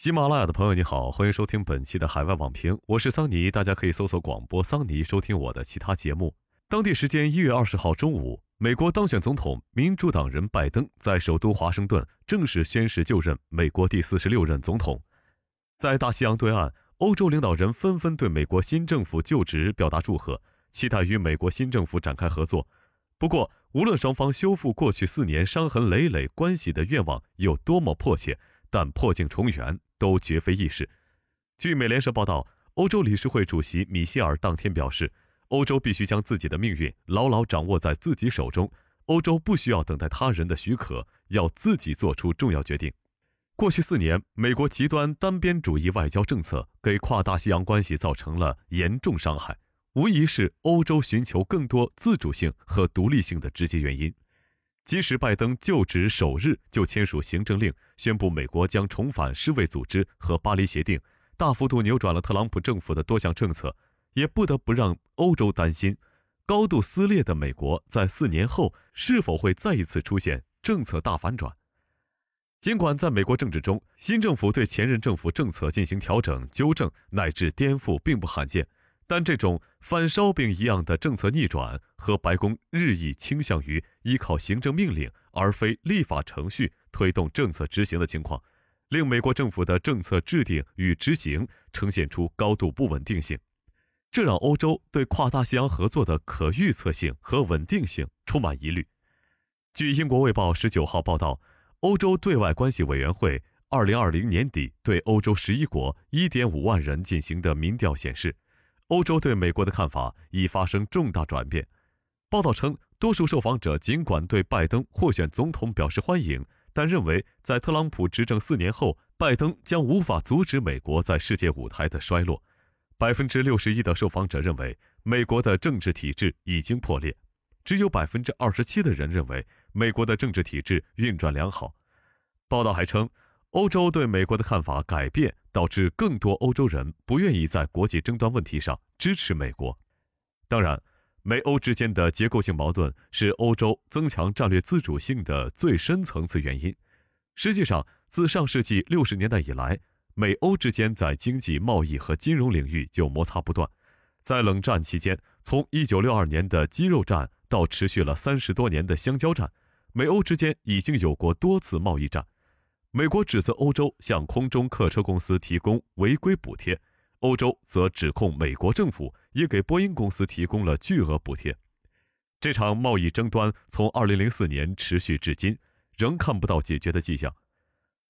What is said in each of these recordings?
喜马拉雅的朋友你好，欢迎收听本期的海外网评，我是桑尼，大家可以搜索广播桑尼收听我的其他节目。当地时间一月二十号中午，美国当选总统民主党人拜登在首都华盛顿正式宣誓就任美国第四十六任总统。在大西洋对岸，欧洲领导人纷纷对美国新政府就职表达祝贺，期待与美国新政府展开合作。不过，无论双方修复过去四年伤痕累累关系的愿望有多么迫切，但破镜重圆。都绝非易事。据美联社报道，欧洲理事会主席米歇尔当天表示，欧洲必须将自己的命运牢牢掌握在自己手中。欧洲不需要等待他人的许可，要自己做出重要决定。过去四年，美国极端单边主义外交政策给跨大西洋关系造成了严重伤害，无疑是欧洲寻求更多自主性和独立性的直接原因。即使拜登就职首日就签署行政令，宣布美国将重返世卫组织和巴黎协定，大幅度扭转了特朗普政府的多项政策，也不得不让欧洲担心，高度撕裂的美国在四年后是否会再一次出现政策大反转。尽管在美国政治中，新政府对前任政府政策进行调整、纠正乃至颠覆并不罕见。但这种反烧饼一样的政策逆转和白宫日益倾向于依靠行政命令而非立法程序推动政策执行的情况，令美国政府的政策制定与执行呈现出高度不稳定性，这让欧洲对跨大西洋合作的可预测性和稳定性充满疑虑。据英国《卫报》十九号报道，欧洲对外关系委员会二零二零年底对欧洲十一国一点五万人进行的民调显示。欧洲对美国的看法已发生重大转变。报道称，多数受访者尽管对拜登获选总统表示欢迎，但认为在特朗普执政四年后，拜登将无法阻止美国在世界舞台的衰落。百分之六十一的受访者认为美国的政治体制已经破裂，只有百分之二十七的人认为美国的政治体制运转良好。报道还称。欧洲对美国的看法改变，导致更多欧洲人不愿意在国际争端问题上支持美国。当然，美欧之间的结构性矛盾是欧洲增强战略自主性的最深层次原因。实际上，自上世纪六十年代以来，美欧之间在经济、贸易和金融领域就摩擦不断。在冷战期间，从1962年的肌肉战到持续了三十多年的香蕉战，美欧之间已经有过多次贸易战。美国指责欧洲向空中客车公司提供违规补贴，欧洲则指控美国政府也给波音公司提供了巨额补贴。这场贸易争端从2004年持续至今，仍看不到解决的迹象。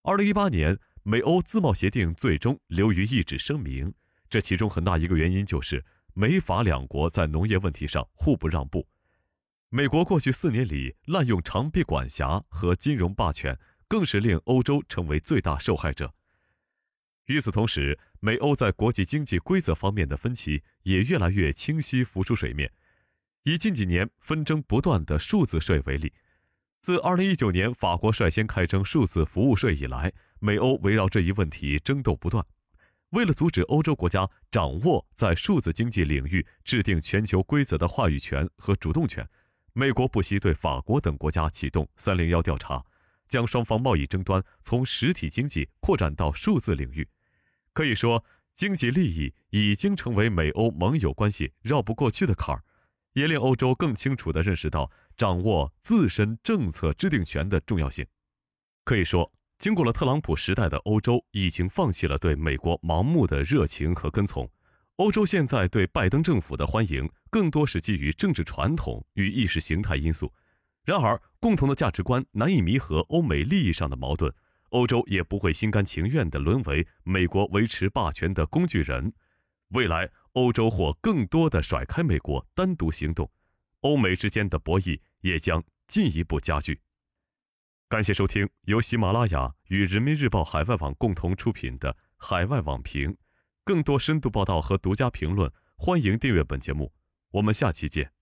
2018年，美欧自贸协定最终流于一纸声明，这其中很大一个原因就是美法两国在农业问题上互不让步。美国过去四年里滥用长臂管辖和金融霸权。更是令欧洲成为最大受害者。与此同时，美欧在国际经济规则方面的分歧也越来越清晰浮出水面。以近几年纷争不断的数字税为例，自2019年法国率先开征数字服务税以来，美欧围绕这一问题争斗不断。为了阻止欧洲国家掌握在数字经济领域制定全球规则的话语权和主动权，美国不惜对法国等国家启动“三零幺”调查。将双方贸易争端从实体经济扩展到数字领域，可以说，经济利益已经成为美欧盟友关系绕不过去的坎儿，也令欧洲更清楚地认识到掌握自身政策制定权的重要性。可以说，经过了特朗普时代的欧洲已经放弃了对美国盲目的热情和跟从，欧洲现在对拜登政府的欢迎更多是基于政治传统与意识形态因素。然而，共同的价值观难以弥合欧美利益上的矛盾，欧洲也不会心甘情愿地沦为美国维持霸权的工具人。未来，欧洲或更多地甩开美国单独行动，欧美之间的博弈也将进一步加剧。感谢收听由喜马拉雅与人民日报海外网共同出品的《海外网评》，更多深度报道和独家评论，欢迎订阅本节目。我们下期见。